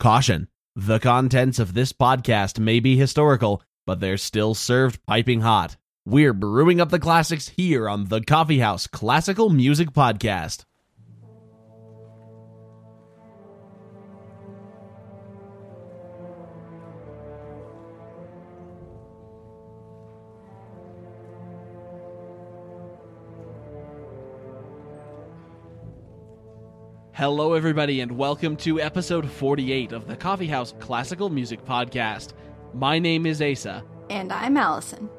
Caution The contents of this podcast may be historical, but they're still served piping hot. We're brewing up the classics here on the Coffee House Classical Music Podcast. Hello, everybody, and welcome to episode 48 of the Coffee House Classical Music Podcast. My name is Asa, And I'm Allison.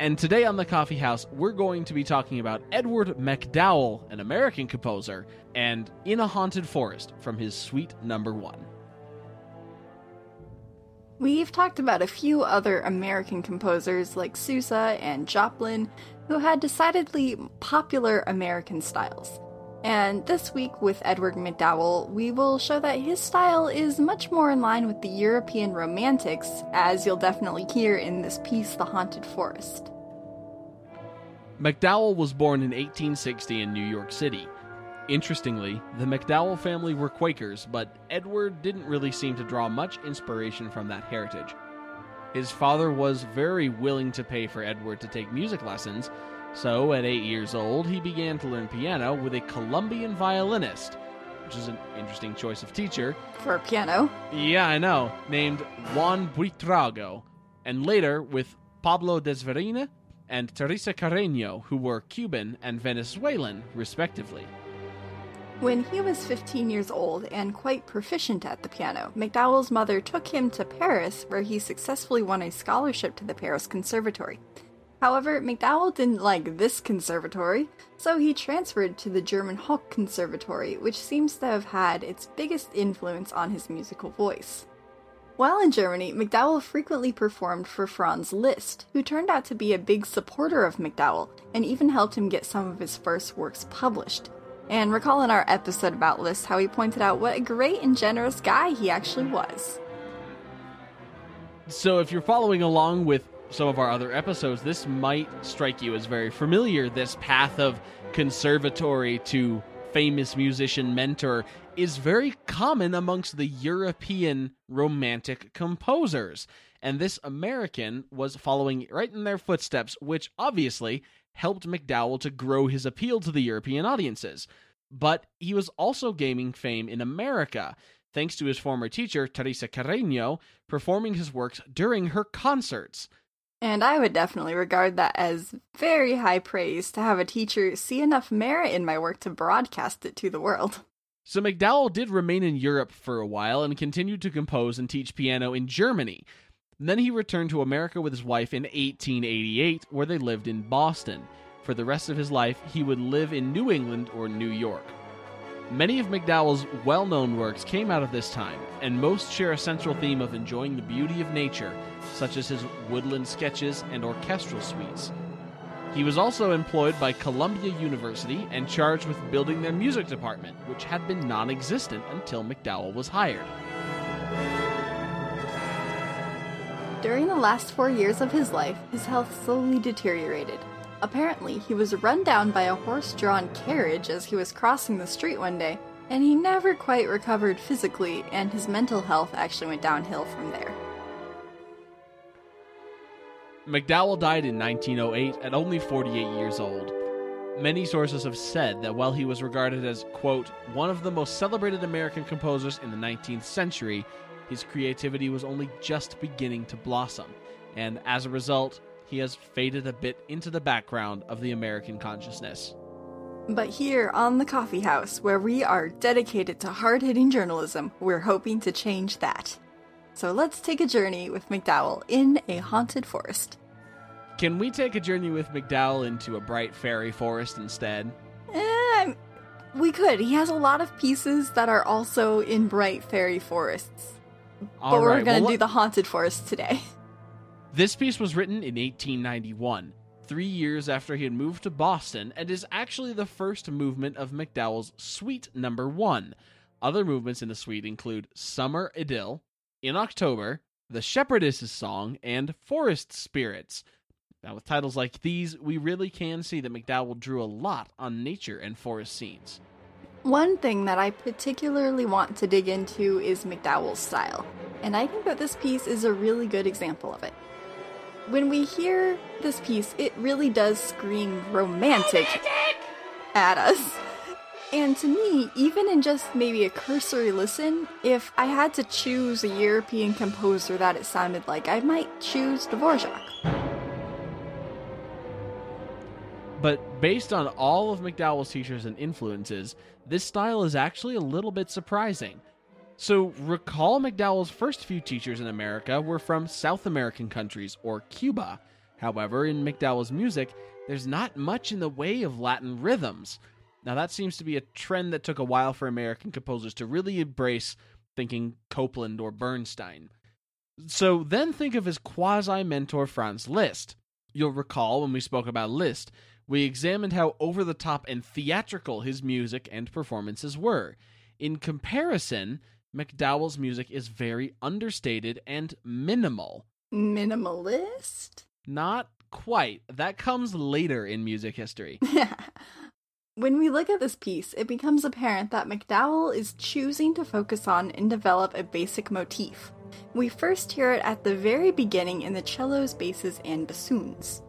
and today on the Coffee House, we're going to be talking about Edward MacDowell, an American composer, and In a Haunted Forest from his Suite Number One. We've talked about a few other American composers like Sousa and Joplin who had decidedly popular American styles. And this week with Edward MacDowell, we will show that his style is much more in line with the European Romantics, as you'll definitely hear in this piece, The Haunted Forest. MacDowell was born in 1860 in New York City. Interestingly, the MacDowell family were Quakers, but Edward didn't really seem to draw much inspiration from that heritage. His father was very willing to pay for Edward to take music lessons, so at eight years old, he began to learn piano with a Colombian violinist, which is an interesting choice of teacher. For piano, Yeah, I know, named Juan Buitrago, and later with Pablo Desvernine and Teresa Carreño, who were Cuban and Venezuelan, respectively. When he was 15 years old and quite proficient at the piano, MacDowell's mother took him to Paris, where he successfully won a scholarship to the Paris Conservatory. However, MacDowell didn't like this conservatory, so he transferred to the German Hoch Conservatory, which seems to have had its biggest influence on his musical voice. While in Germany, MacDowell frequently performed for Franz Liszt, who turned out to be a big supporter of McDowell and even helped him get some of his first works published. And recall in our episode about Liszt how he pointed out what a great and generous guy he actually was. So, if you're following along with some of our other episodes, this might strike you as very familiar. This path of conservatory to famous musician mentor is very common amongst the European romantic composers. And this American was following right in their footsteps, which obviously helped MacDowell to grow his appeal to the European audiences. But he was also gaining fame in America, thanks to his former teacher, Teresa Carreño, performing his works during her concerts. And I would definitely regard that as very high praise to have a teacher see enough merit in my work to broadcast it to the world. So MacDowell did remain in Europe for a while and continued to compose and teach piano in Germany. Then he returned to America with his wife in 1888, where they lived in Boston. For the rest of his life, he would live in New England or New York. Many of MacDowell's well known works came out of this time, and most share a central theme of enjoying the beauty of nature, such as his woodland sketches and orchestral suites. He was also employed by Columbia University and charged with building their music department, which had been non existent until MacDowell was hired. During the last four years of his life, his health slowly deteriorated. Apparently, he was run down by a horse drawn carriage as he was crossing the street one day, and he never quite recovered physically, and his mental health actually went downhill from there. MacDowell died in 1908 at only 48 years old. Many sources have said that while he was regarded as, quote, one of the most celebrated American composers in the 19th century, his creativity was only just beginning to blossom, and as a result, he has faded a bit into the background of the American consciousness. But here on the Coffee House, where we are dedicated to hard hitting journalism, we're hoping to change that. So let's take a journey with MacDowell in a haunted forest. Can we take a journey with MacDowell into a bright fairy forest instead? Eh, we could. He has a lot of pieces that are also in bright fairy forests. All but we're right, going to well, do the haunted forest today. This piece was written in 1891, three years after he had moved to Boston, and is actually the first movement of MacDowell's Suite Number One. Other movements in the suite include Summer Idyll, In October, The Shepherdess's Song, and Forest Spirits. Now, with titles like these, we really can see that MacDowell drew a lot on nature and forest scenes. One thing that I particularly want to dig into is MacDowell's style, and I think that this piece is a really good example of it. When we hear this piece, it really does scream romantic, at us. And to me, even in just maybe a cursory listen, if I had to choose a European composer that it sounded like, I might choose Dvorak. But based on all of MacDowell's teachers and influences, this style is actually a little bit surprising. So, recall MacDowell's first few teachers in America were from South American countries or Cuba. However, in MacDowell's music, there's not much in the way of Latin rhythms. Now, that seems to be a trend that took a while for American composers to really embrace, thinking Copland or Bernstein. So, then think of his quasi mentor Franz Liszt. You'll recall when we spoke about Liszt, we examined how over the top and theatrical his music and performances were. In comparison, MacDowell's music is very understated and minimal. Minimalist? Not quite. That comes later in music history. when we look at this piece, it becomes apparent that MacDowell is choosing to focus on and develop a basic motif. We first hear it at the very beginning in the cellos, basses, and bassoons.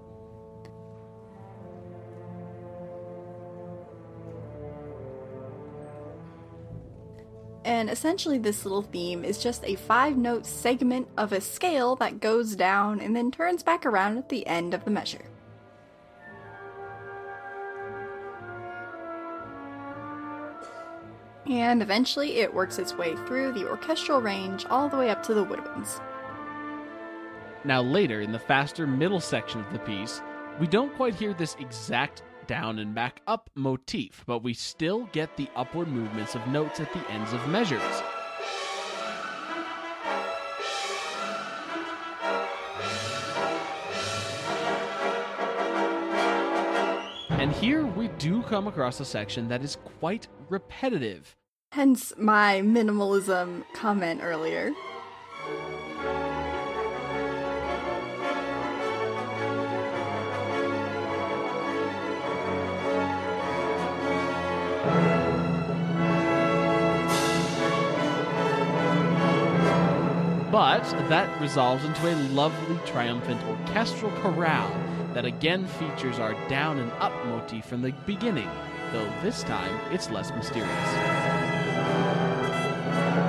And essentially, this little theme is just a five note segment of a scale that goes down and then turns back around at the end of the measure. And eventually, it works its way through the orchestral range all the way up to the woodwinds. Now, later in the faster middle section of the piece, we don't quite hear this exact down and back up motif, but we still get the upward movements of notes at the ends of measures. And here we do come across a section that is quite repetitive. Hence my minimalism comment earlier. But that resolves into a lovely triumphant orchestral chorale that again features our down and up motif from the beginning, though this time it's less mysterious.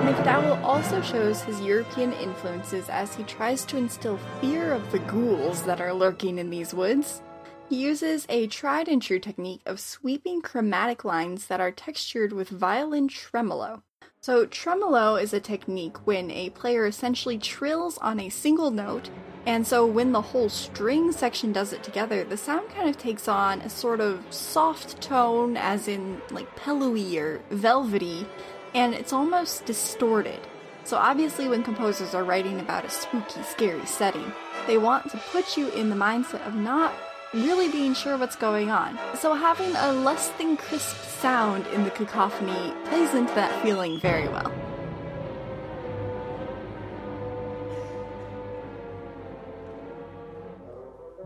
MacDowell also shows his European influences as he tries to instill fear of the ghouls that are lurking in these woods. He uses a tried and true technique of sweeping chromatic lines that are textured with violin tremolo. So, tremolo is a technique when a player essentially trills on a single note, and so when the whole string section does it together, the sound kind of takes on a sort of soft tone, as in like pillowy or velvety, and it's almost distorted. So, obviously, when composers are writing about a spooky, scary setting, they want to put you in the mindset of not really being sure what's going on. So having a less than crisp sound in the cacophony plays into that feeling very well.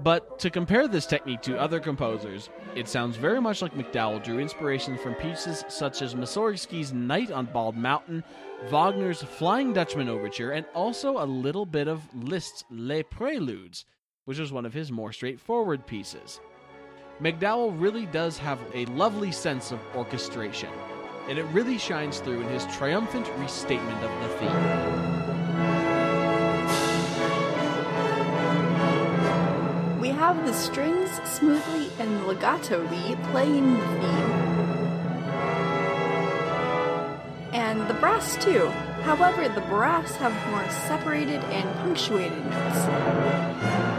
But to compare this technique to other composers, it sounds very much like MacDowell drew inspiration from pieces such as Mussorgsky's Night on Bald Mountain, Wagner's Flying Dutchman Overture, and also a little bit of Liszt's Les Preludes, which was one of his more straightforward pieces. MacDowell really does have a lovely sense of orchestration, and it really shines through in his triumphant restatement of the theme. We have the strings smoothly and legato-ly playing the theme, and the brass too. However, the brass have more separated and punctuated notes.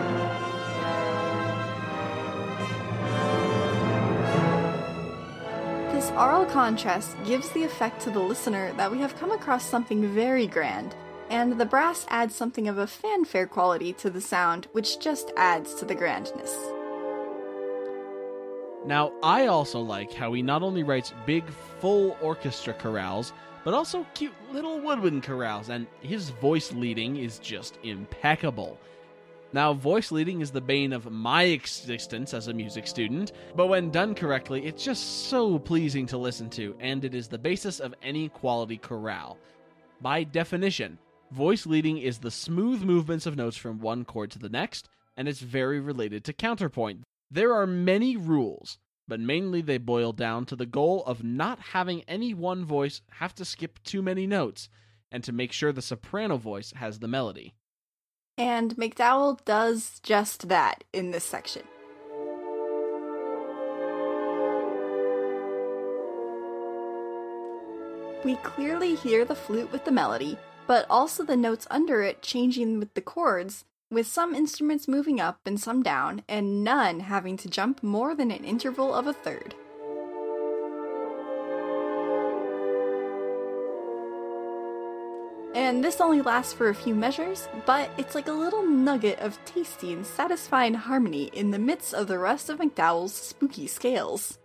Aural contrast gives the effect to the listener that we have come across something very grand, and the brass adds something of a fanfare quality to the sound, which just adds to the grandness. Now, I also like how he not only writes big, full orchestra chorales, but also cute little woodwind chorales, and his voice leading is just impeccable. Now, voice leading is the bane of my existence as a music student, but when done correctly, it's just so pleasing to listen to, and it is the basis of any quality chorale. By definition, voice leading is the smooth movements of notes from one chord to the next, and it's very related to counterpoint. There are many rules, but mainly they boil down to the goal of not having any one voice have to skip too many notes, and to make sure the soprano voice has the melody. And MacDowell does just that in this section. We clearly hear the flute with the melody, but also the notes under it changing with the chords, with some instruments moving up and some down, and none having to jump more than an interval of a third. And this only lasts for a few measures, but it's like a little nugget of tasty and satisfying harmony in the midst of the rest of MacDowell's spooky scales.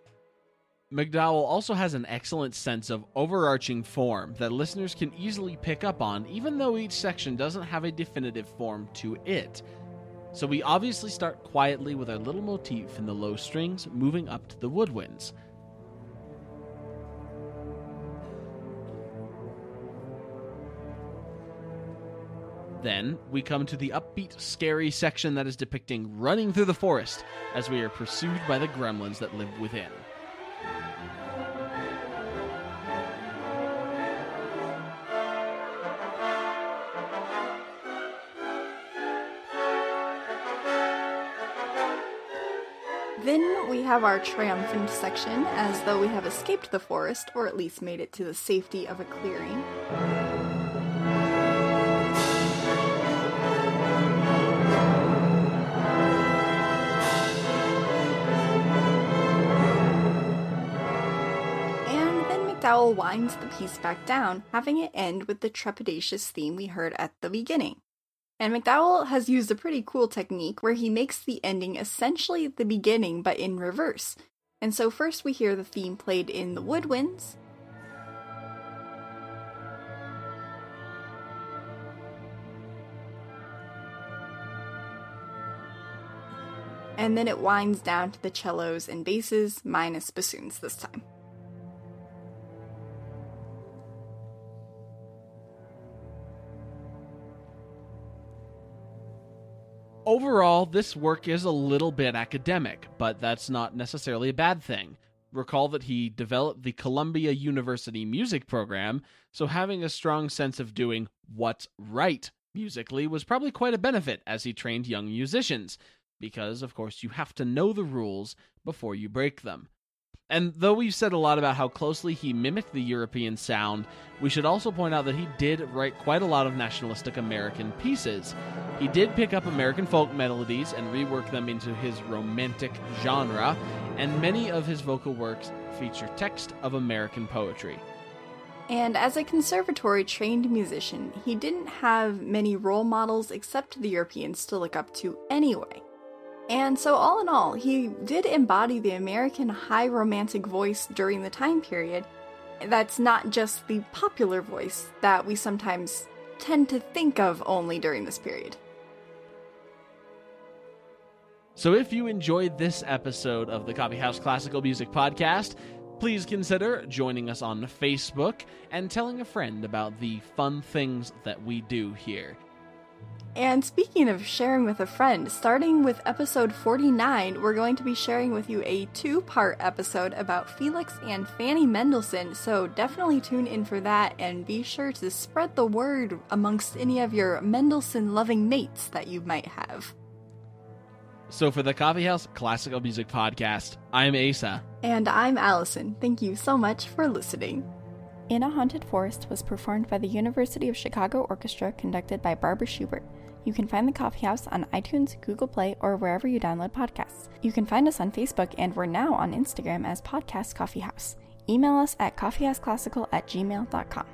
MacDowell also has an excellent sense of overarching form that listeners can easily pick up on, even though each section doesn't have a definitive form to it. So we obviously start quietly with our little motif in the low strings, moving up to the woodwinds. Then we come to the upbeat, scary section that is depicting running through the forest as we are pursued by the gremlins that live within. Then we have our triumphant section, as though we have escaped the forest, or at least made it to the safety of a clearing. And MacDowell winds the piece back down, having it end with the trepidatious theme we heard at the beginning. And MacDowell has used a pretty cool technique where he makes the ending essentially the beginning but in reverse. And so first we hear the theme played in the woodwinds. And then it winds down to the cellos and basses, minus bassoons this time. Overall, this work is a little bit academic, but that's not necessarily a bad thing. Recall that he developed the Columbia University music program, so having a strong sense of doing what's right musically was probably quite a benefit as he trained young musicians, because, of course, you have to know the rules before you break them. And though we've said a lot about how closely he mimicked the European sound, we should also point out that he did write quite a lot of nationalistic American pieces. He did pick up American folk melodies and rework them into his romantic genre, and many of his vocal works feature text of American poetry. And as a conservatory trained musician, he didn't have many role models except the Europeans to look up to anyway. And so, all in all, he did embody the American high romantic voice during the time period. That's not just the popular voice that we sometimes tend to think of only during this period. So, if you enjoyed this episode of the Coffeehouse Classical Music Podcast, please consider joining us on Facebook and telling a friend about the fun things that we do here. And speaking of sharing with a friend, starting with episode 49, we're going to be sharing with you a two part episode about Felix and Fanny Mendelssohn, so definitely tune in for that and be sure to spread the word amongst any of your Mendelssohn loving mates that you might have. So, for the Coffeehouse Classical Music Podcast, I'm Asa. And I'm Allison. Thank you so much for listening. In a Haunted Forest was performed by the University of Chicago Orchestra, conducted by Barbara Schubert. You can find the Coffee House on iTunes, Google Play, or wherever you download podcasts. You can find us on Facebook, and we're now on Instagram as Podcast Coffee House. Email us at coffeehouseclassical at gmail.com.